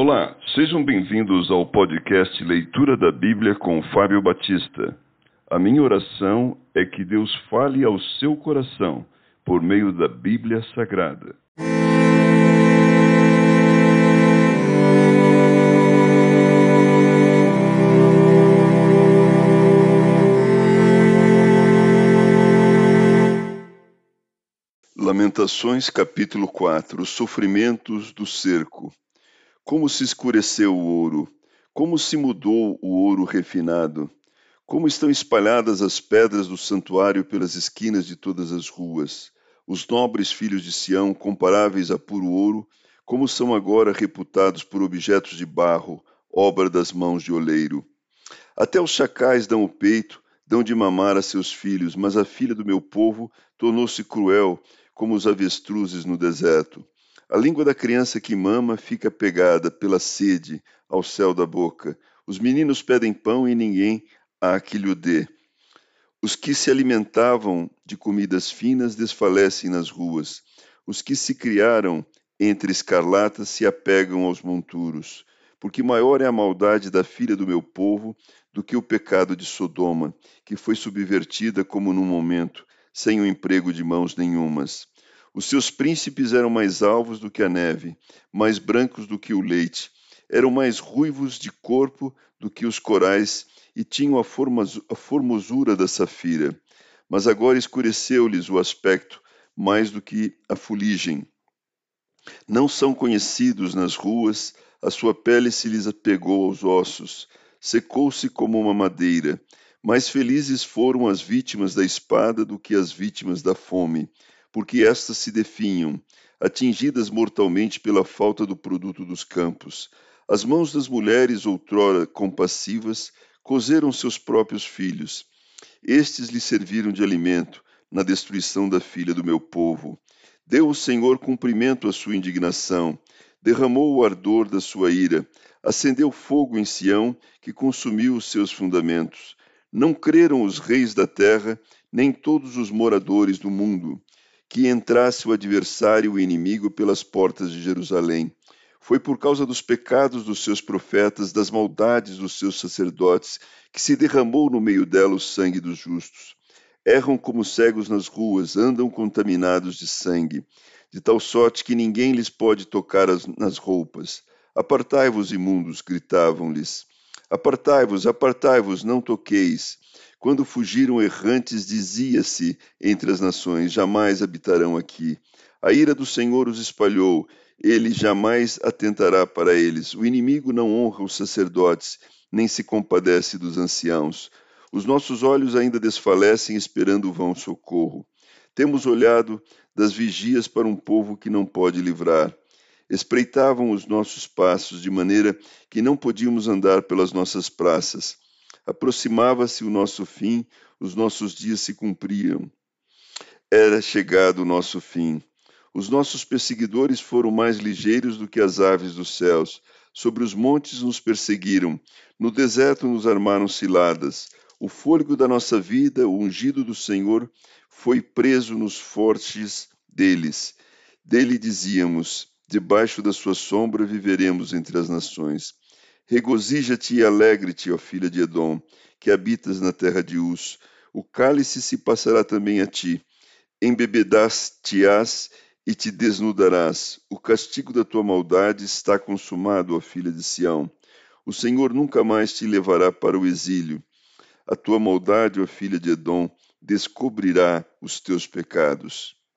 Olá, sejam bem-vindos ao podcast Leitura da Bíblia com Fábio Batista. A minha oração é que Deus fale ao seu coração por meio da Bíblia Sagrada. Lamentações capítulo 4 Os sofrimentos do cerco como se escureceu o ouro, como se mudou o ouro refinado, como estão espalhadas as pedras do santuário pelas esquinas de todas as ruas. Os nobres filhos de Sião, comparáveis a puro ouro, como são agora reputados por objetos de barro, obra das mãos de oleiro. Até os chacais dão o peito, dão de mamar a seus filhos, mas a filha do meu povo tornou-se cruel, como os avestruzes no deserto. A língua da criança que mama fica pegada pela sede ao céu da boca. Os meninos pedem pão e ninguém há que lhe dê. Os que se alimentavam de comidas finas desfalecem nas ruas. Os que se criaram entre escarlatas se apegam aos monturos. Porque maior é a maldade da filha do meu povo do que o pecado de Sodoma, que foi subvertida como num momento, sem o emprego de mãos nenhumas. Os seus príncipes eram mais alvos do que a neve, mais brancos do que o leite, eram mais ruivos de corpo do que os corais e tinham a, formosura da safira. Mas agora escureceu-lhes o aspecto mais do que a fuligem. Não são conhecidos nas ruas, a sua pele se lhes apegou aos ossos, secou-se como uma madeira. Mais felizes foram as vítimas da espada do que as vítimas da fome, porque estas se definham, atingidas mortalmente pela falta do produto dos campos. As mãos das mulheres, outrora compassivas, cozeram seus próprios filhos. Estes lhe serviram de alimento na destruição da filha do meu povo. Deu o Senhor cumprimento à sua indignação, derramou o ardor da sua ira, acendeu fogo em Sião que consumiu os seus fundamentos. Não creram os reis da terra, nem todos os moradores do mundo que entrasse o adversário, o inimigo, pelas portas de Jerusalém. Foi por causa dos pecados dos seus profetas, das maldades dos seus sacerdotes, que se derramou no meio dela o sangue dos justos. Erram como cegos nas ruas, andam contaminados de sangue, de tal sorte que ninguém lhes pode tocar as, nas roupas. Apartai-vos, imundos, gritavam-lhes. Apartai-vos, apartai-vos, não toqueis. Quando fugiram errantes, dizia-se entre as nações: jamais habitarão aqui. A ira do Senhor os espalhou, ele jamais atentará para eles. O inimigo não honra os sacerdotes, nem se compadece dos anciãos. Os nossos olhos ainda desfalecem esperando o vão socorro. Temos olhado das vigias para um povo que não pode livrar. Espreitavam os nossos passos de maneira que não podíamos andar pelas nossas praças. Aproximava-se o nosso fim, os nossos dias se cumpriam. Era chegado o nosso fim. Os nossos perseguidores foram mais ligeiros do que as aves dos céus. Sobre os montes nos perseguiram, no deserto nos armaram ciladas. O fôlego da nossa vida, o ungido do Senhor, foi preso nos fortes deles. Dele dizíamos: debaixo da sua sombra viveremos entre as nações. Regozija-te e alegre-te, ó filha de Edom, que habitas na terra de Uz. O cálice se passará também a ti. Embebedás-te-ás e te desnudarás. O castigo da tua maldade está consumado, ó filha de Sião. O Senhor nunca mais te levará para o exílio. A tua maldade, ó filha de Edom, descobrirá os teus pecados.